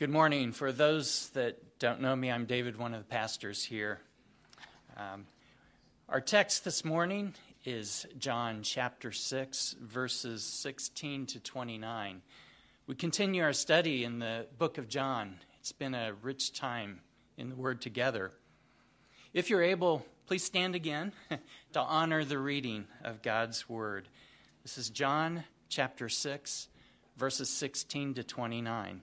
Good morning. For those that don't know me, I'm David, one of the pastors here. Um, our text this morning is John chapter 6, verses 16 to 29. We continue our study in the book of John. It's been a rich time in the Word together. If you're able, please stand again to honor the reading of God's Word. This is John chapter 6, verses 16 to 29.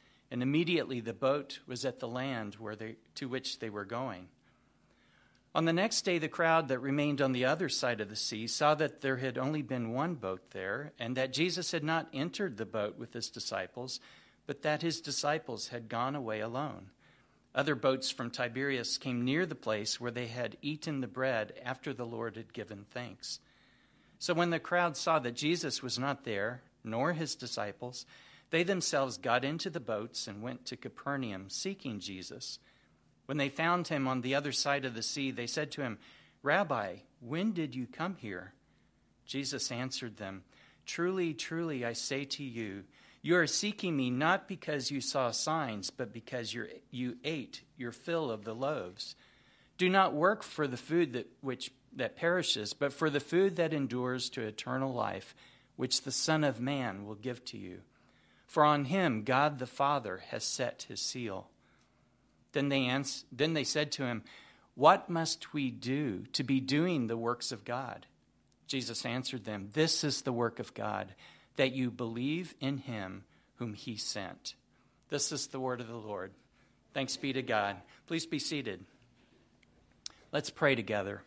and immediately the boat was at the land where they, to which they were going. On the next day, the crowd that remained on the other side of the sea saw that there had only been one boat there, and that Jesus had not entered the boat with his disciples, but that his disciples had gone away alone. Other boats from Tiberias came near the place where they had eaten the bread after the Lord had given thanks. So when the crowd saw that Jesus was not there, nor his disciples, they themselves got into the boats and went to Capernaum, seeking Jesus. When they found him on the other side of the sea, they said to him, Rabbi, when did you come here? Jesus answered them, Truly, truly, I say to you, you are seeking me not because you saw signs, but because you ate your fill of the loaves. Do not work for the food that, which, that perishes, but for the food that endures to eternal life, which the Son of Man will give to you for on him God the Father has set his seal. Then they, ans- then they said to him, What must we do to be doing the works of God? Jesus answered them, This is the work of God, that you believe in him whom he sent. This is the word of the Lord. Thanks be to God. Please be seated. Let's pray together.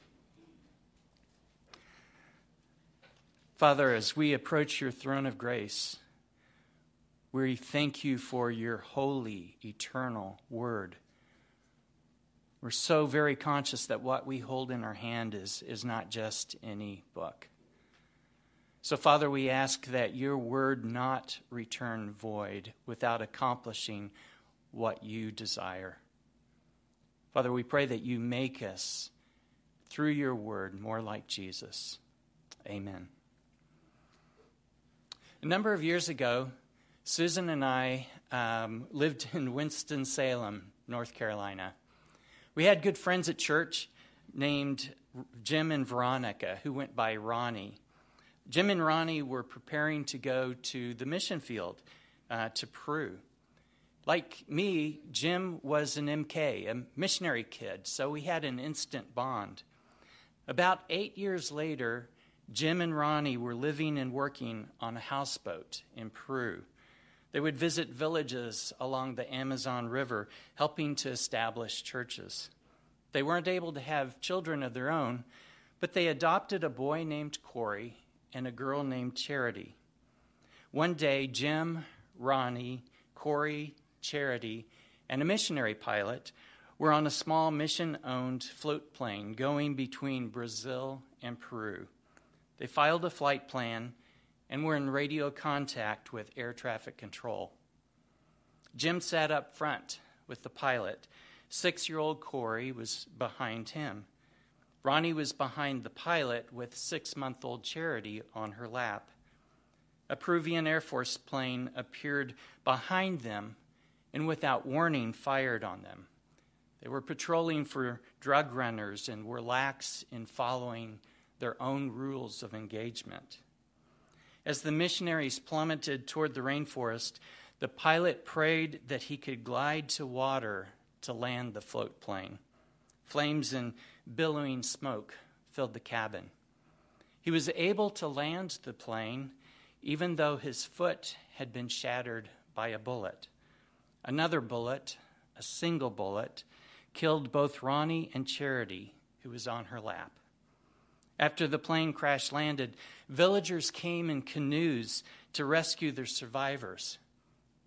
Father, as we approach your throne of grace, we thank you for your holy, eternal word. We're so very conscious that what we hold in our hand is, is not just any book. So, Father, we ask that your word not return void without accomplishing what you desire. Father, we pray that you make us, through your word, more like Jesus. Amen. A number of years ago, Susan and I um, lived in Winston-Salem, North Carolina. We had good friends at church named Jim and Veronica, who went by Ronnie. Jim and Ronnie were preparing to go to the mission field uh, to Peru. Like me, Jim was an MK, a missionary kid, so we had an instant bond. About eight years later, Jim and Ronnie were living and working on a houseboat in Peru. They would visit villages along the Amazon River, helping to establish churches. They weren't able to have children of their own, but they adopted a boy named Corey and a girl named Charity. One day, Jim, Ronnie, Corey, Charity, and a missionary pilot were on a small mission owned float plane going between Brazil and Peru. They filed a flight plan and were in radio contact with air traffic control. Jim sat up front with the pilot. Six year old Corey was behind him. Ronnie was behind the pilot with six month old Charity on her lap. A Peruvian Air Force plane appeared behind them and, without warning, fired on them. They were patrolling for drug runners and were lax in following their own rules of engagement. As the missionaries plummeted toward the rainforest, the pilot prayed that he could glide to water to land the float plane. Flames and billowing smoke filled the cabin. He was able to land the plane even though his foot had been shattered by a bullet. Another bullet, a single bullet, killed both Ronnie and Charity, who was on her lap. After the plane crash landed, villagers came in canoes to rescue their survivors.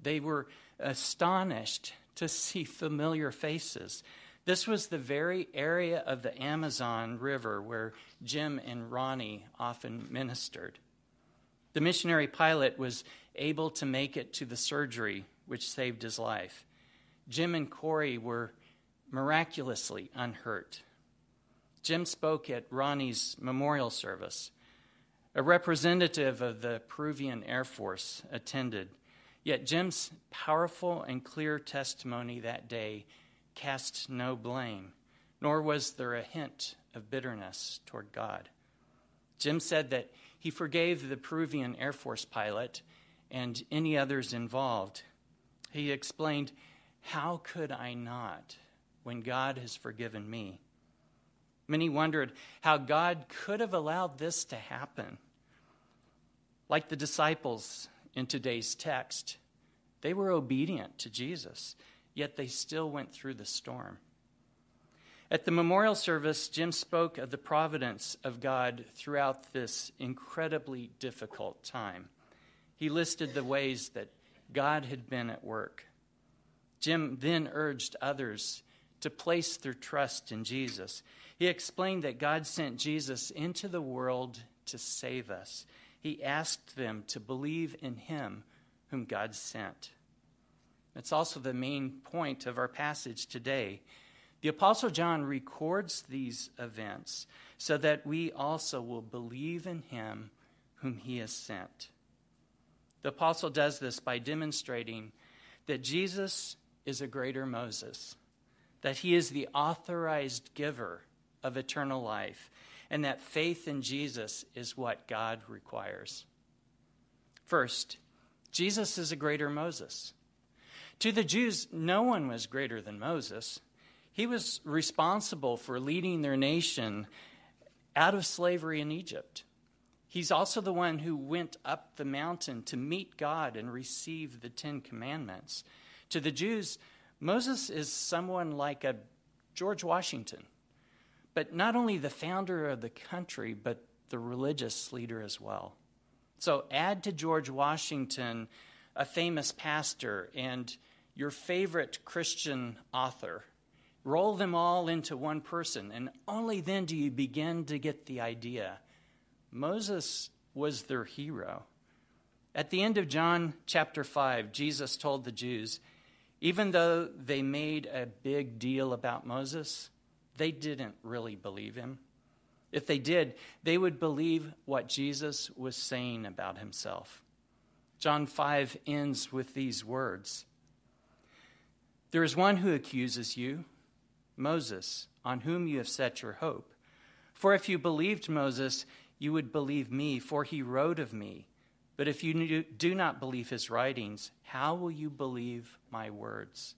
They were astonished to see familiar faces. This was the very area of the Amazon River where Jim and Ronnie often ministered. The missionary pilot was able to make it to the surgery, which saved his life. Jim and Corey were miraculously unhurt. Jim spoke at Ronnie's memorial service. A representative of the Peruvian Air Force attended. Yet Jim's powerful and clear testimony that day cast no blame, nor was there a hint of bitterness toward God. Jim said that he forgave the Peruvian Air Force pilot and any others involved. He explained, How could I not when God has forgiven me? Many wondered how God could have allowed this to happen. Like the disciples in today's text, they were obedient to Jesus yet they still went through the storm. At the memorial service, Jim spoke of the providence of God throughout this incredibly difficult time. He listed the ways that God had been at work. Jim then urged others to place their trust in Jesus. He explained that God sent Jesus into the world to save us. He asked them to believe in him whom God sent. That's also the main point of our passage today. The Apostle John records these events so that we also will believe in him whom he has sent. The Apostle does this by demonstrating that Jesus is a greater Moses, that he is the authorized giver of eternal life, and that faith in Jesus is what God requires. First, Jesus is a greater Moses. To the Jews, no one was greater than Moses. He was responsible for leading their nation out of slavery in Egypt. He's also the one who went up the mountain to meet God and receive the Ten Commandments. To the Jews, Moses is someone like a George Washington, but not only the founder of the country, but the religious leader as well. So add to George Washington a famous pastor and your favorite Christian author. Roll them all into one person, and only then do you begin to get the idea. Moses was their hero. At the end of John chapter 5, Jesus told the Jews, even though they made a big deal about Moses, they didn't really believe him. If they did, they would believe what Jesus was saying about himself. John 5 ends with these words there is one who accuses you, Moses, on whom you have set your hope. For if you believed Moses, you would believe me, for he wrote of me. But if you do not believe his writings, how will you believe my words?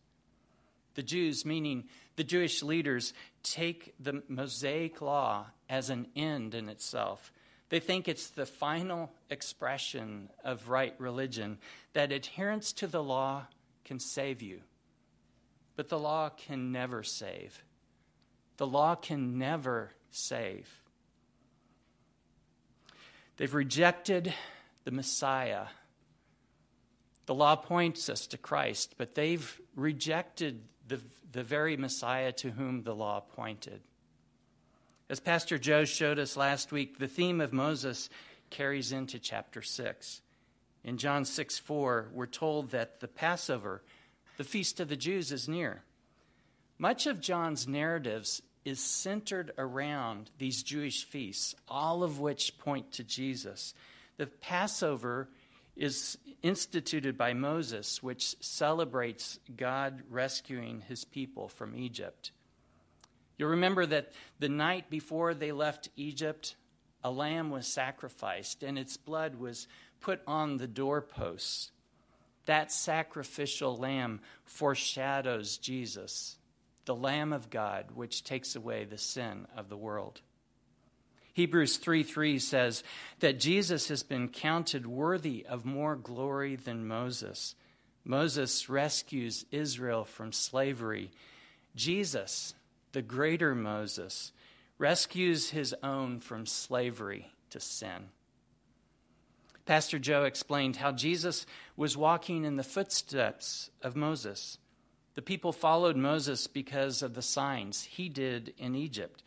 The Jews, meaning the Jewish leaders, take the Mosaic law as an end in itself. They think it's the final expression of right religion, that adherence to the law can save you. But the law can never save. The law can never save. They've rejected the Messiah. The law points us to Christ, but they've rejected the, the very Messiah to whom the law pointed. As Pastor Joe showed us last week, the theme of Moses carries into chapter 6. In John 6 4, we're told that the Passover the feast of the Jews is near. Much of John's narratives is centered around these Jewish feasts, all of which point to Jesus. The Passover is instituted by Moses, which celebrates God rescuing his people from Egypt. You'll remember that the night before they left Egypt, a lamb was sacrificed and its blood was put on the doorposts that sacrificial lamb foreshadows Jesus, the Lamb of God, which takes away the sin of the world. Hebrews 3 3 says that Jesus has been counted worthy of more glory than Moses. Moses rescues Israel from slavery. Jesus, the greater Moses, rescues his own from slavery to sin. Pastor Joe explained how Jesus was walking in the footsteps of Moses. The people followed Moses because of the signs he did in Egypt.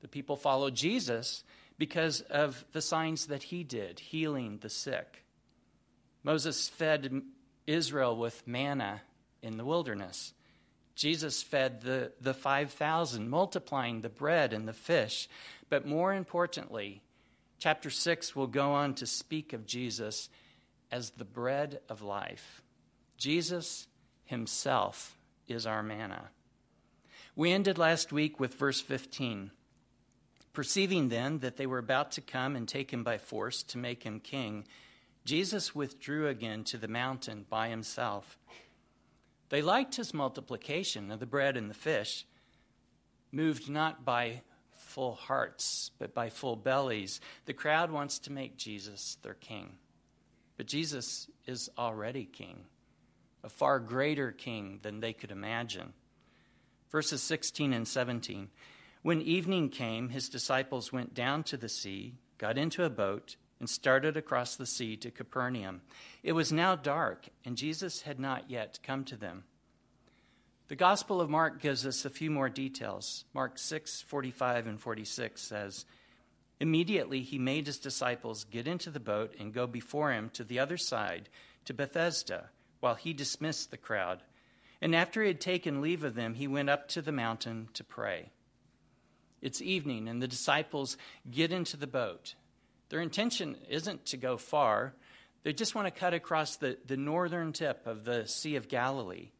The people followed Jesus because of the signs that he did, healing the sick. Moses fed Israel with manna in the wilderness. Jesus fed the, the 5,000, multiplying the bread and the fish. But more importantly, chapter 6 will go on to speak of Jesus as the bread of life. Jesus himself is our manna. We ended last week with verse 15. Perceiving then that they were about to come and take him by force to make him king, Jesus withdrew again to the mountain by himself. They liked his multiplication of the bread and the fish, moved not by full hearts, but by full bellies. The crowd wants to make Jesus their king. But Jesus is already king, a far greater king than they could imagine. Verses 16 and 17. When evening came, his disciples went down to the sea, got into a boat, and started across the sea to Capernaum. It was now dark, and Jesus had not yet come to them. The Gospel of Mark gives us a few more details. Mark 6, 45 and 46 says, Immediately he made his disciples get into the boat and go before him to the other side, to Bethsaida, while he dismissed the crowd. And after he had taken leave of them, he went up to the mountain to pray. It's evening, and the disciples get into the boat. Their intention isn't to go far, they just want to cut across the, the northern tip of the Sea of Galilee.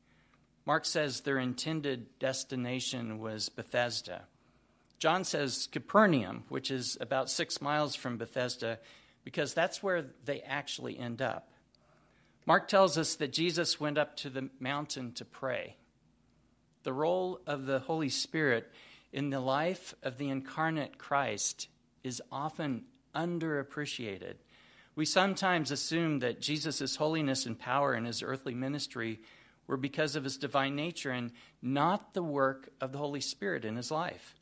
Mark says their intended destination was Bethsaida. John says Capernaum, which is about six miles from Bethsaida, because that's where they actually end up. Mark tells us that Jesus went up to the mountain to pray. The role of the Holy Spirit in the life of the incarnate Christ is often underappreciated. We sometimes assume that Jesus' holiness and power in his earthly ministry were because of his divine nature and not the work of the Holy Spirit in his life.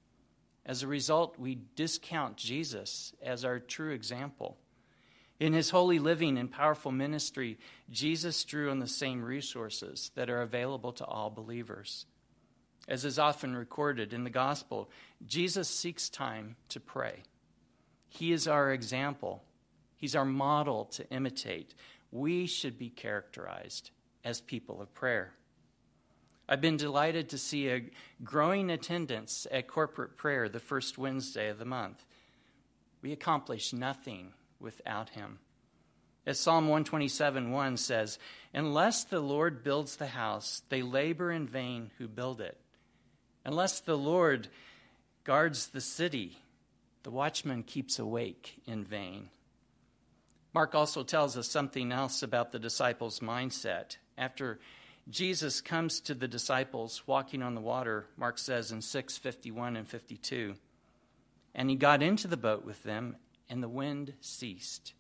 As a result, we discount Jesus as our true example. In his holy living and powerful ministry, Jesus drew on the same resources that are available to all believers. As is often recorded in the gospel, Jesus seeks time to pray. He is our example, He's our model to imitate. We should be characterized as people of prayer. I've been delighted to see a growing attendance at corporate prayer the first Wednesday of the month. We accomplish nothing without Him. As Psalm 127 1 says, Unless the Lord builds the house, they labor in vain who build it. Unless the Lord guards the city, the watchman keeps awake in vain. Mark also tells us something else about the disciples' mindset. After Jesus comes to the disciples walking on the water, Mark says in 6:51 and 52, and he got into the boat with them, and the wind ceased.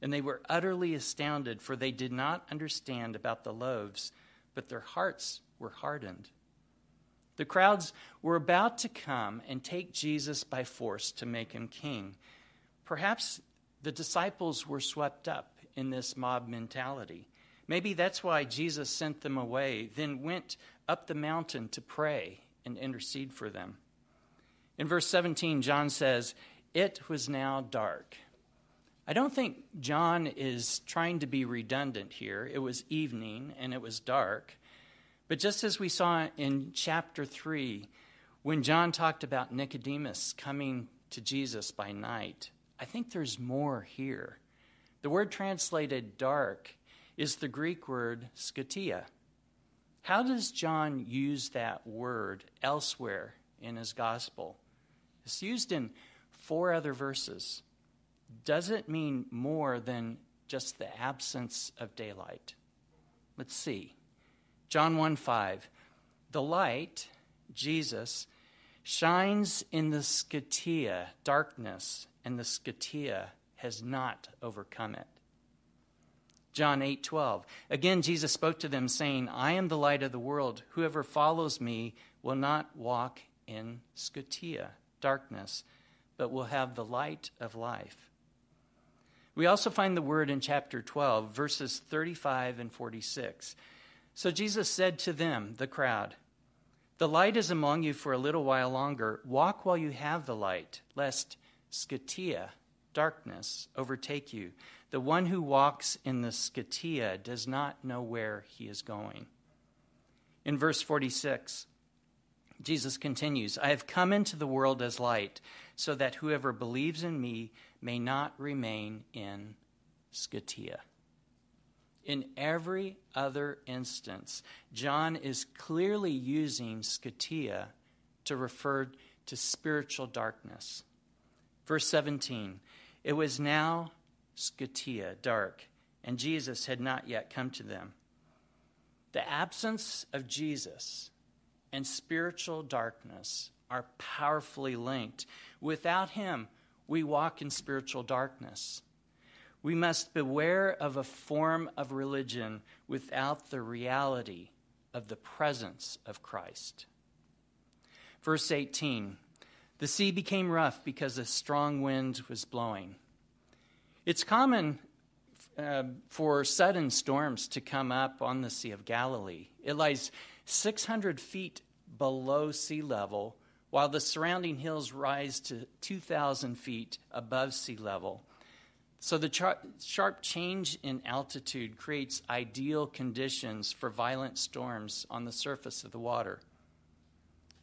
And they were utterly astounded, for they did not understand about the loaves, but their hearts were hardened. The crowds were about to come and take Jesus by force to make him king. Perhaps the disciples were swept up in this mob mentality. Maybe that's why Jesus sent them away, then went up the mountain to pray and intercede for them. In verse 17, John says, It was now dark. I don't think John is trying to be redundant here. It was evening and it was dark. But just as we saw in chapter 3, when John talked about Nicodemus coming to Jesus by night, I think there's more here. The word translated dark is the Greek word scotia. How does John use that word elsewhere in his gospel? It's used in four other verses. Does it mean more than just the absence of daylight? Let's see. John 1 5. The light, Jesus, shines in the scotia, darkness, and the scotia has not overcome it. John 8 12. Again, Jesus spoke to them, saying, I am the light of the world. Whoever follows me will not walk in scotia, darkness, but will have the light of life. We also find the word in chapter 12, verses 35 and 46. So Jesus said to them, the crowd, The light is among you for a little while longer. Walk while you have the light, lest scotia, darkness, overtake you. The one who walks in the scotia does not know where he is going. In verse 46, Jesus continues I have come into the world as light, so that whoever believes in me may not remain in scotia. In every other instance, John is clearly using scotia to refer to spiritual darkness. Verse 17 It was now scotia, dark, and Jesus had not yet come to them. The absence of Jesus and spiritual darkness are powerfully linked. Without him, we walk in spiritual darkness. We must beware of a form of religion without the reality of the presence of Christ. Verse 18 The sea became rough because a strong wind was blowing. It's common uh, for sudden storms to come up on the Sea of Galilee. It lies 600 feet below sea level, while the surrounding hills rise to 2,000 feet above sea level. So the char- sharp change in altitude creates ideal conditions for violent storms on the surface of the water.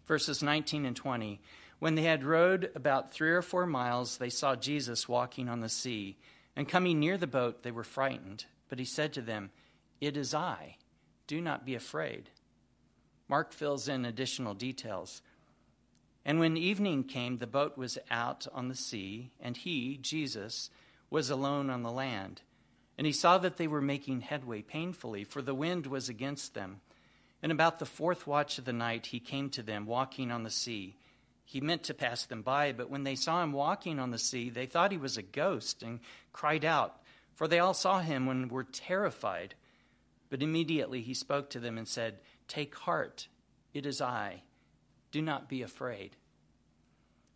Verses 19 and 20. When they had rowed about three or four miles, they saw Jesus walking on the sea. And coming near the boat, they were frightened. But he said to them, It is I. Do not be afraid. Mark fills in additional details. And when evening came, the boat was out on the sea, and he, Jesus, was alone on the land. And he saw that they were making headway painfully, for the wind was against them. And about the fourth watch of the night, he came to them, walking on the sea. He meant to pass them by, but when they saw him walking on the sea, they thought he was a ghost and cried out, for they all saw him and were terrified. But immediately he spoke to them and said, Take heart, it is I. Do not be afraid.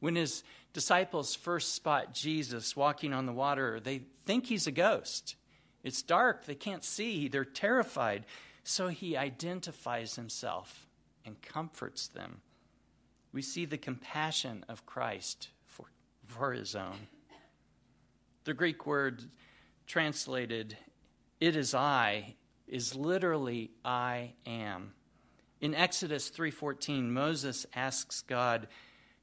When his disciples first spot Jesus walking on the water, they think he's a ghost. It's dark, they can't see, they're terrified. So he identifies himself and comforts them. We see the compassion of Christ for, for his own. The Greek word translated, it is I, is literally I am. In Exodus 3:14, Moses asks God,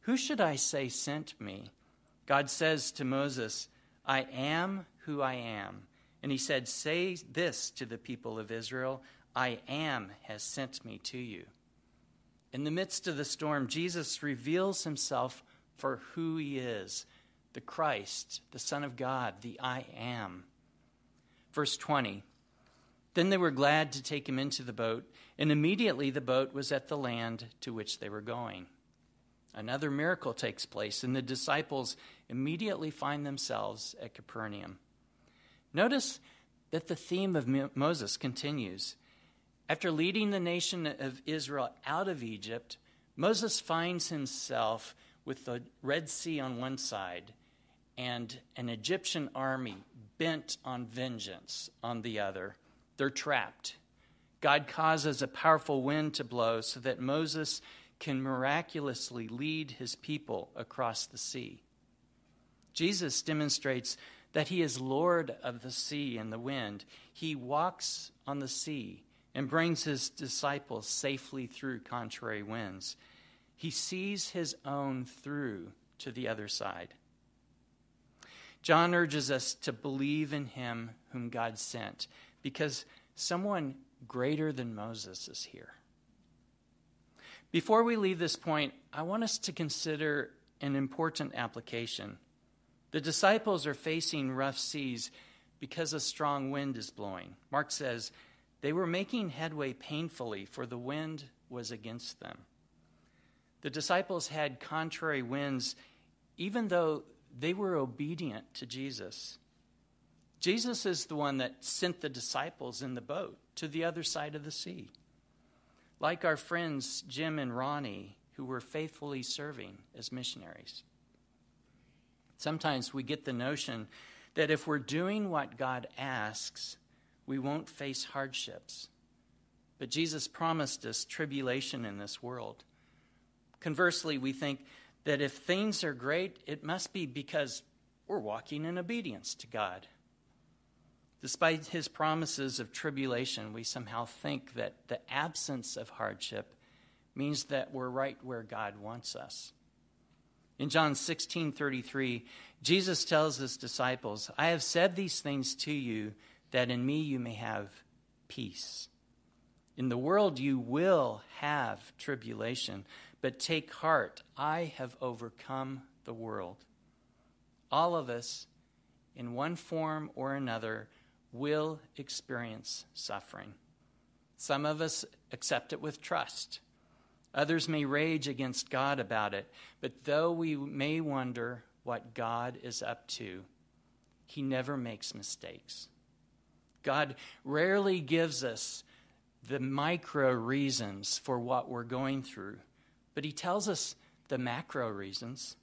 who should I say sent me? God says to Moses, I am who I am. And he said, Say this to the people of Israel I am has sent me to you. In the midst of the storm, Jesus reveals himself for who he is the Christ, the Son of God, the I am. Verse 20 Then they were glad to take him into the boat, and immediately the boat was at the land to which they were going. Another miracle takes place, and the disciples immediately find themselves at Capernaum. Notice that the theme of Moses continues. After leading the nation of Israel out of Egypt, Moses finds himself with the Red Sea on one side and an Egyptian army bent on vengeance on the other. They're trapped. God causes a powerful wind to blow so that Moses can miraculously lead his people across the sea. Jesus demonstrates that he is Lord of the sea and the wind. He walks on the sea and brings his disciples safely through contrary winds. He sees his own through to the other side. John urges us to believe in him whom God sent because someone greater than Moses is here. Before we leave this point, I want us to consider an important application. The disciples are facing rough seas because a strong wind is blowing. Mark says they were making headway painfully, for the wind was against them. The disciples had contrary winds, even though they were obedient to Jesus. Jesus is the one that sent the disciples in the boat to the other side of the sea like our friends Jim and Ronnie, who were faithfully serving as missionaries. Sometimes we get the notion that if we're doing what God asks, we won't face hardships. But Jesus promised us tribulation in this world. Conversely, we think that if things are great, it must be because we're walking in obedience to God. Despite his promises of tribulation, we somehow think that the absence of hardship means that we're right where God wants us. In John 16 33, Jesus tells his disciples, I have said these things to you that in me you may have peace. In the world you will have tribulation, but take heart, I have overcome the world. All of us, in one form or another, will experience suffering. Some of us accept it with trust. Others may rage against God about it. But though we may wonder what God is up to, He never makes mistakes. God rarely gives us the micro reasons for what we're going through, but He tells us the macro reasons.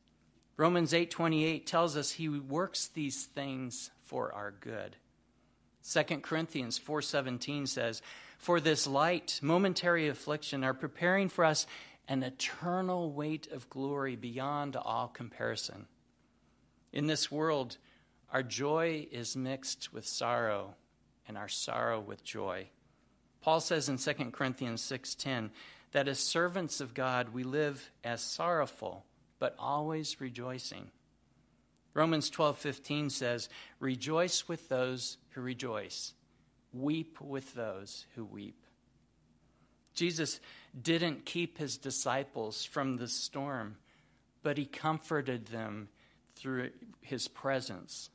Romans 8:28 tells us he works these things for our good. 2 Corinthians 4:17 says, "For this light momentary affliction are preparing for us an eternal weight of glory beyond all comparison." In this world, our joy is mixed with sorrow and our sorrow with joy. Paul says in 2 Corinthians 6:10 that as servants of God we live as sorrowful but always rejoicing Romans 12:15 says, "Rejoice with those who rejoice. Weep with those who weep." Jesus didn't keep his disciples from the storm, but he comforted them through his presence.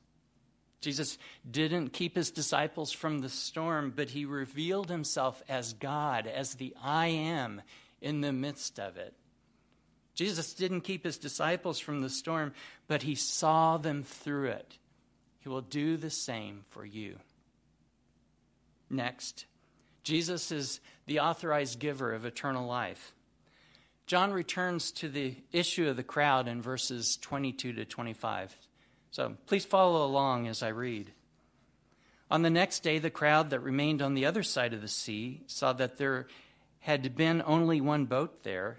Jesus didn't keep his disciples from the storm, but he revealed himself as God, as the I am in the midst of it. Jesus didn't keep his disciples from the storm, but he saw them through it. He will do the same for you. Next, Jesus is the authorized giver of eternal life. John returns to the issue of the crowd in verses 22 to 25. So please follow along as I read. On the next day, the crowd that remained on the other side of the sea saw that there had been only one boat there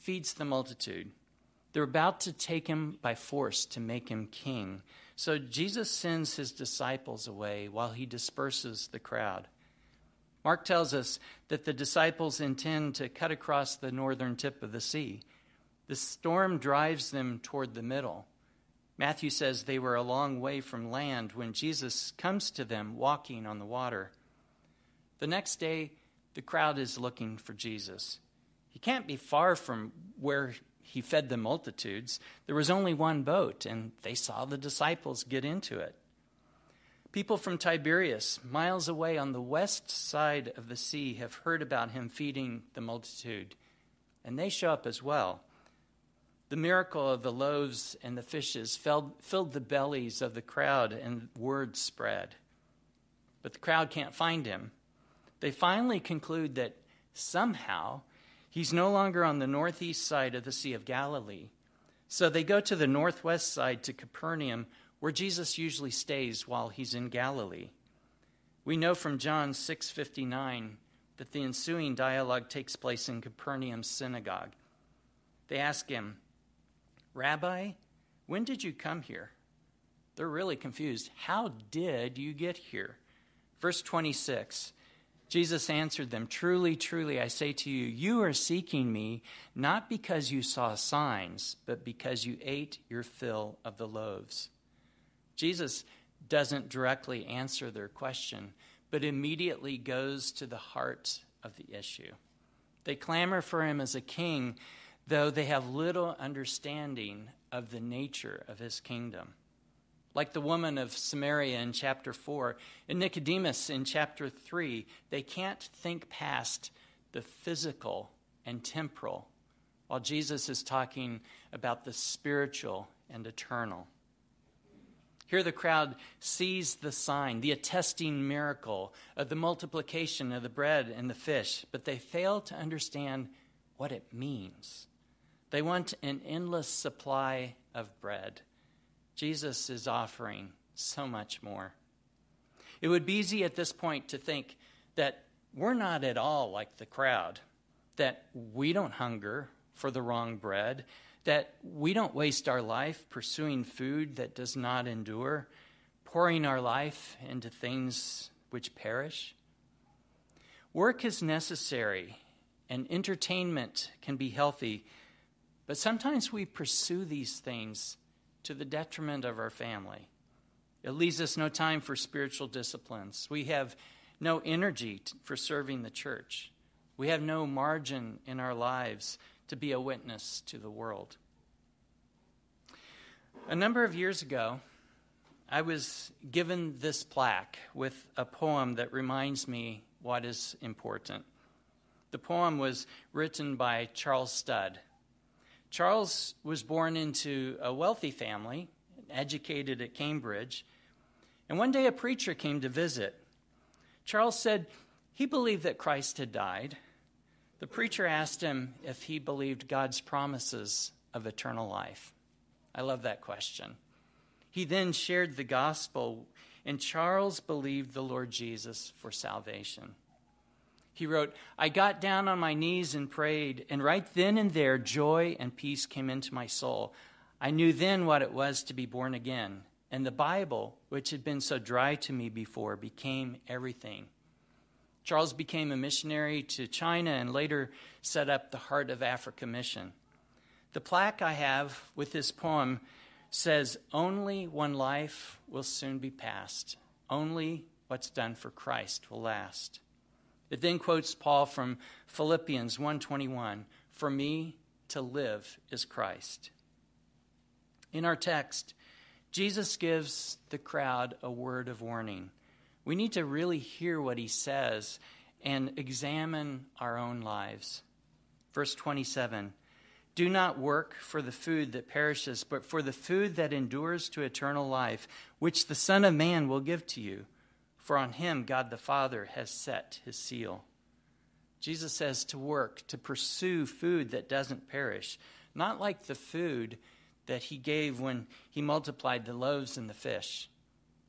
feeds the multitude. They're about to take him by force to make him king. So Jesus sends his disciples away while he disperses the crowd. Mark tells us that the disciples intend to cut across the northern tip of the sea. The storm drives them toward the middle. Matthew says they were a long way from land when Jesus comes to them walking on the water. The next day, the crowd is looking for Jesus. He can't be far from where he fed the multitudes. There was only one boat, and they saw the disciples get into it. People from Tiberias, miles away on the west side of the sea, have heard about him feeding the multitude, and they show up as well. The miracle of the loaves and the fishes filled, filled the bellies of the crowd, and word spread. But the crowd can't find him. They finally conclude that somehow He's no longer on the northeast side of the Sea of Galilee. So they go to the northwest side to Capernaum, where Jesus usually stays while he's in Galilee. We know from John 6:59 that the ensuing dialogue takes place in Capernaum's synagogue. They ask him, "Rabbi, when did you come here?" They're really confused. How did you get here? Verse 26 Jesus answered them, Truly, truly, I say to you, you are seeking me not because you saw signs, but because you ate your fill of the loaves. Jesus doesn't directly answer their question, but immediately goes to the heart of the issue. They clamor for him as a king, though they have little understanding of the nature of his kingdom like the woman of Samaria in chapter 4, and Nicodemus in chapter 3, they can't think past the physical and temporal, while Jesus is talking about the spiritual and eternal. Here, the crowd sees the sign, the attesting miracle of the multiplication of the bread and the fish, but they fail to understand what it means. They want an endless supply of bread. Jesus is offering so much more. It would be easy at this point to think that we're not at all like the crowd, that we don't hunger for the wrong bread, that we don't waste our life pursuing food that does not endure, pouring our life into things which perish. Work is necessary and entertainment can be healthy, but sometimes we pursue these things to the detriment of our family. It leaves us no time for spiritual disciplines. We have no energy for serving the church. We have no margin in our lives to be a witness to the world. A number of years ago, I was given this plaque with a poem that reminds me what is important. The poem was written by Charles Studd. Charles was born into a wealthy family, educated at Cambridge, and one day a preacher came to visit. Charles said he believed that Christ had died the preacher asked him if he believed God's promises of eternal life. I love that question. He then shared the gospel, and Charles believed the Lord Jesus for salvation. He wrote, I got down on my knees and prayed, and right then and there, joy and peace came into my soul. I knew then what it was to be born again, and the Bible, which had been so dry to me before, became everything. Charles became a missionary to China and later set up the Heart of Africa mission. The plaque I have with this poem says, Only one life will soon be past. Only what's done for Christ will last. It then quotes Paul from Philippians 1:21, "For me to live is Christ." In our text, Jesus gives the crowd a word of warning. We need to really hear what he says and examine our own lives. Verse 27 Do not work for the food that perishes, but for the food that endures to eternal life, which the Son of Man will give to you. For on him God the Father has set his seal. Jesus says to work, to pursue food that doesn't perish, not like the food that he gave when he multiplied the loaves and the fish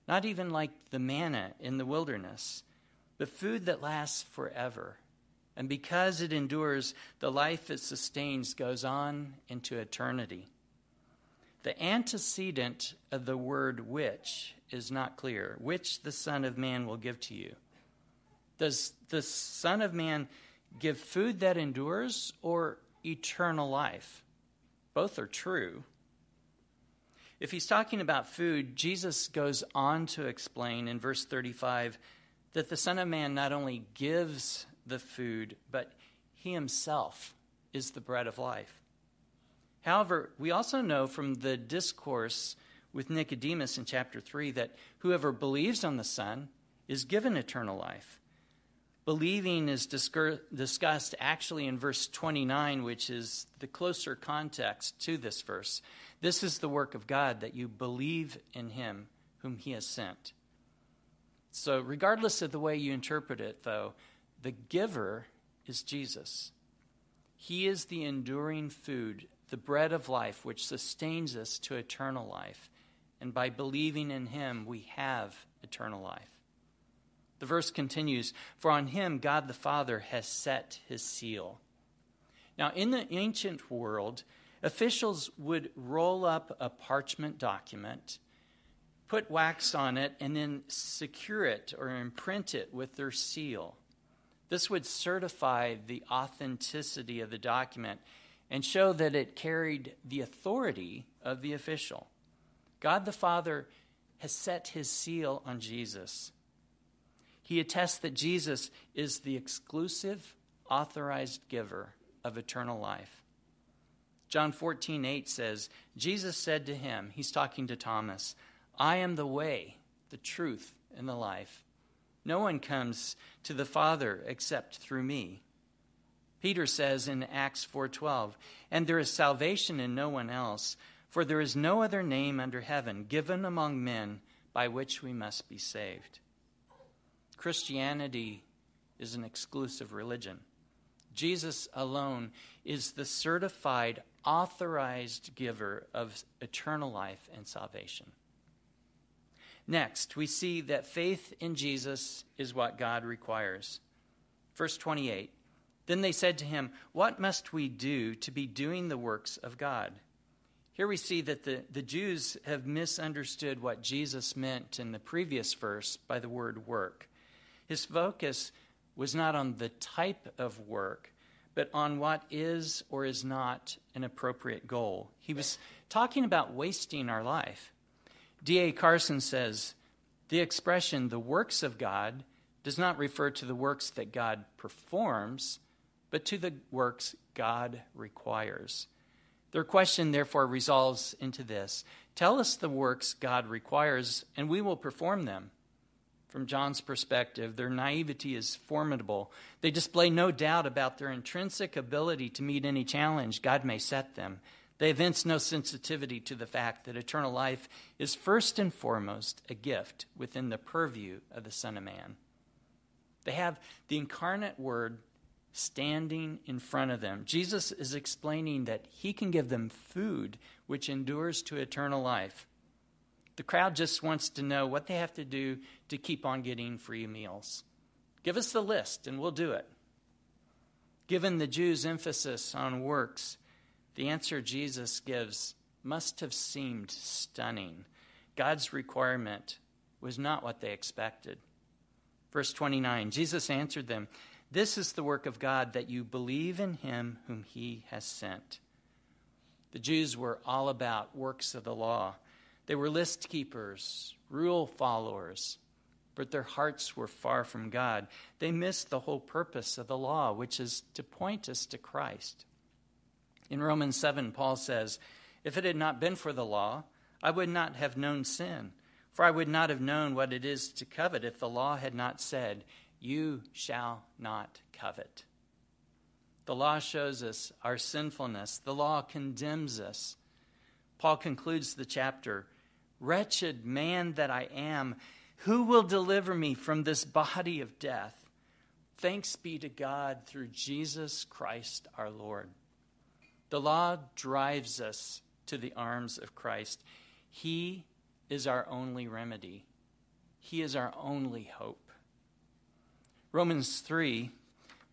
not even like the manna in the wilderness, but food that lasts forever. And because it endures, the life it sustains goes on into eternity. The antecedent of the word which is not clear. Which the Son of Man will give to you. Does the Son of Man give food that endures or eternal life? Both are true. If he's talking about food, Jesus goes on to explain in verse 35 that the Son of Man not only gives the food, but he himself is the bread of life. However, we also know from the discourse with Nicodemus in chapter 3 that whoever believes on the Son is given eternal life. Believing is discussed actually in verse 29, which is the closer context to this verse. This is the work of God, that you believe in him whom he has sent. So, regardless of the way you interpret it, though, the giver is Jesus. He is the enduring food, the bread of life, which sustains us to eternal life. And by believing in him, we have eternal life. The verse continues For on him God the Father has set his seal. Now, in the ancient world, officials would roll up a parchment document, put wax on it, and then secure it or imprint it with their seal. This would certify the authenticity of the document and show that it carried the authority of the official. God the Father has set his seal on Jesus. He attests that Jesus is the exclusive, authorized giver of eternal life. John 14, 8 says, Jesus said to him, he's talking to Thomas, I am the way, the truth, and the life. No one comes to the Father except through me. Peter says in Acts 4:12, "And there is salvation in no one else, for there is no other name under heaven given among men by which we must be saved." Christianity is an exclusive religion. Jesus alone is the certified, authorized giver of eternal life and salvation. Next, we see that faith in Jesus is what God requires. Verse 28 Then they said to him, What must we do to be doing the works of God? Here we see that the, the Jews have misunderstood what Jesus meant in the previous verse by the word work. His focus was not on the type of work, but on what is or is not an appropriate goal. He was talking about wasting our life. D.A. Carson says the expression, the works of God, does not refer to the works that God performs, but to the works God requires. Their question, therefore, resolves into this Tell us the works God requires, and we will perform them. From John's perspective, their naivety is formidable. They display no doubt about their intrinsic ability to meet any challenge God may set them. They evince no sensitivity to the fact that eternal life is first and foremost a gift within the purview of the Son of Man. They have the incarnate Word standing in front of them. Jesus is explaining that He can give them food which endures to eternal life. The crowd just wants to know what they have to do to keep on getting free meals. Give us the list and we'll do it. Given the Jews' emphasis on works, the answer Jesus gives must have seemed stunning. God's requirement was not what they expected. Verse 29 Jesus answered them, This is the work of God, that you believe in him whom he has sent. The Jews were all about works of the law. They were list keepers, rule followers, but their hearts were far from God. They missed the whole purpose of the law, which is to point us to Christ. In Romans 7, Paul says, If it had not been for the law, I would not have known sin, for I would not have known what it is to covet if the law had not said, You shall not covet. The law shows us our sinfulness, the law condemns us. Paul concludes the chapter Wretched man that I am, who will deliver me from this body of death? Thanks be to God through Jesus Christ our Lord. The law drives us to the arms of Christ. He is our only remedy, He is our only hope. Romans 3,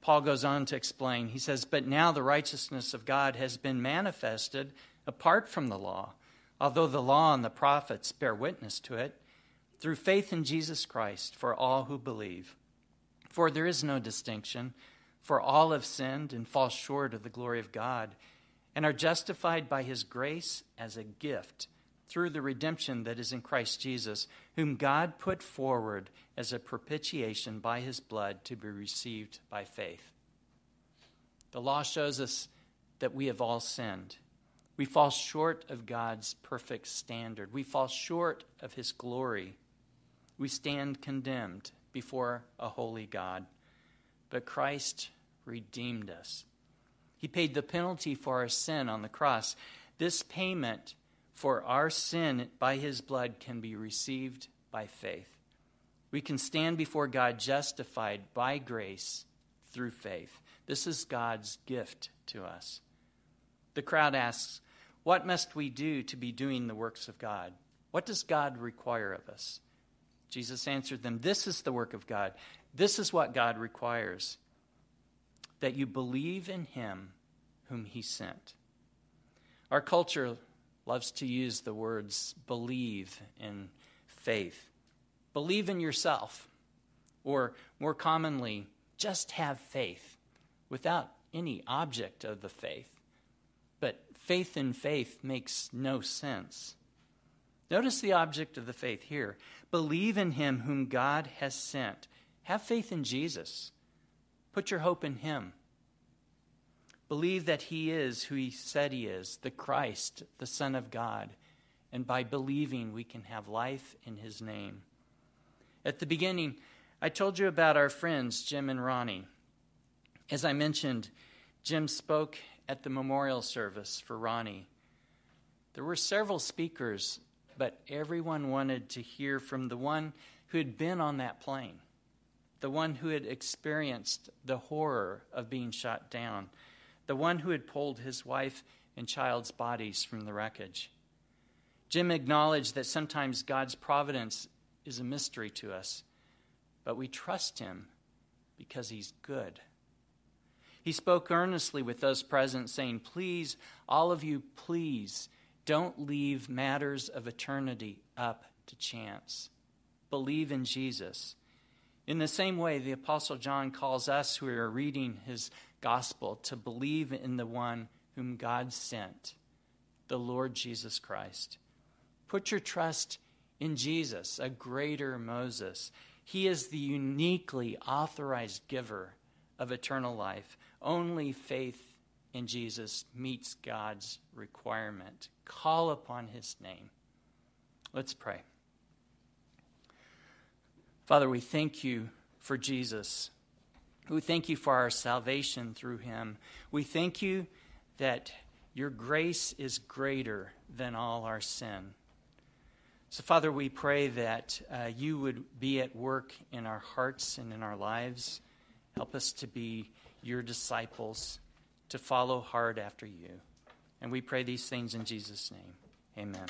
Paul goes on to explain. He says, But now the righteousness of God has been manifested apart from the law although the law and the prophets bear witness to it, through faith in Jesus Christ for all who believe. For there is no distinction, for all have sinned and fall short of the glory of God, and are justified by his grace as a gift through the redemption that is in Christ Jesus, whom God put forward as a propitiation by his blood to be received by faith. The law shows us that we have all sinned we fall short of God's perfect standard. We fall short of His glory. We stand condemned before a holy God. But Christ redeemed us. He paid the penalty for our sin on the cross. This payment for our sin by His blood can be received by faith. We can stand before God justified by grace through faith. This is God's gift to us. The crowd asks, what must we do to be doing the works of God? What does God require of us? Jesus answered them, This is the work of God. This is what God requires that you believe in him whom he sent. Our culture loves to use the words believe and faith. Believe in yourself, or more commonly, just have faith without any object of the faith. But faith in faith makes no sense. Notice the object of the faith here. Believe in him whom God has sent. Have faith in Jesus. Put your hope in him. Believe that he is who he said he is, the Christ, the Son of God. And by believing, we can have life in his name. At the beginning, I told you about our friends, Jim and Ronnie. As I mentioned, Jim spoke at the memorial service for Ronnie. There were several speakers, but everyone wanted to hear from the one who had been on that plane, the one who had experienced the horror of being shot down, the one who had pulled his wife and child's bodies from the wreckage. Jim acknowledged that sometimes God's providence is a mystery to us, but we trust him because he's good. He spoke earnestly with those present, saying, Please, all of you, please, don't leave matters of eternity up to chance. Believe in Jesus. In the same way, the Apostle John calls us who are reading his gospel to believe in the one whom God sent, the Lord Jesus Christ. Put your trust in Jesus, a greater Moses. He is the uniquely authorized giver of eternal life. Only faith in Jesus meets God's requirement. Call upon his name. Let's pray. Father, we thank you for Jesus. We thank you for our salvation through him. We thank you that your grace is greater than all our sin. So, Father, we pray that uh, you would be at work in our hearts and in our lives. Help us to be your disciples, to follow hard after you. And we pray these things in Jesus' name. Amen.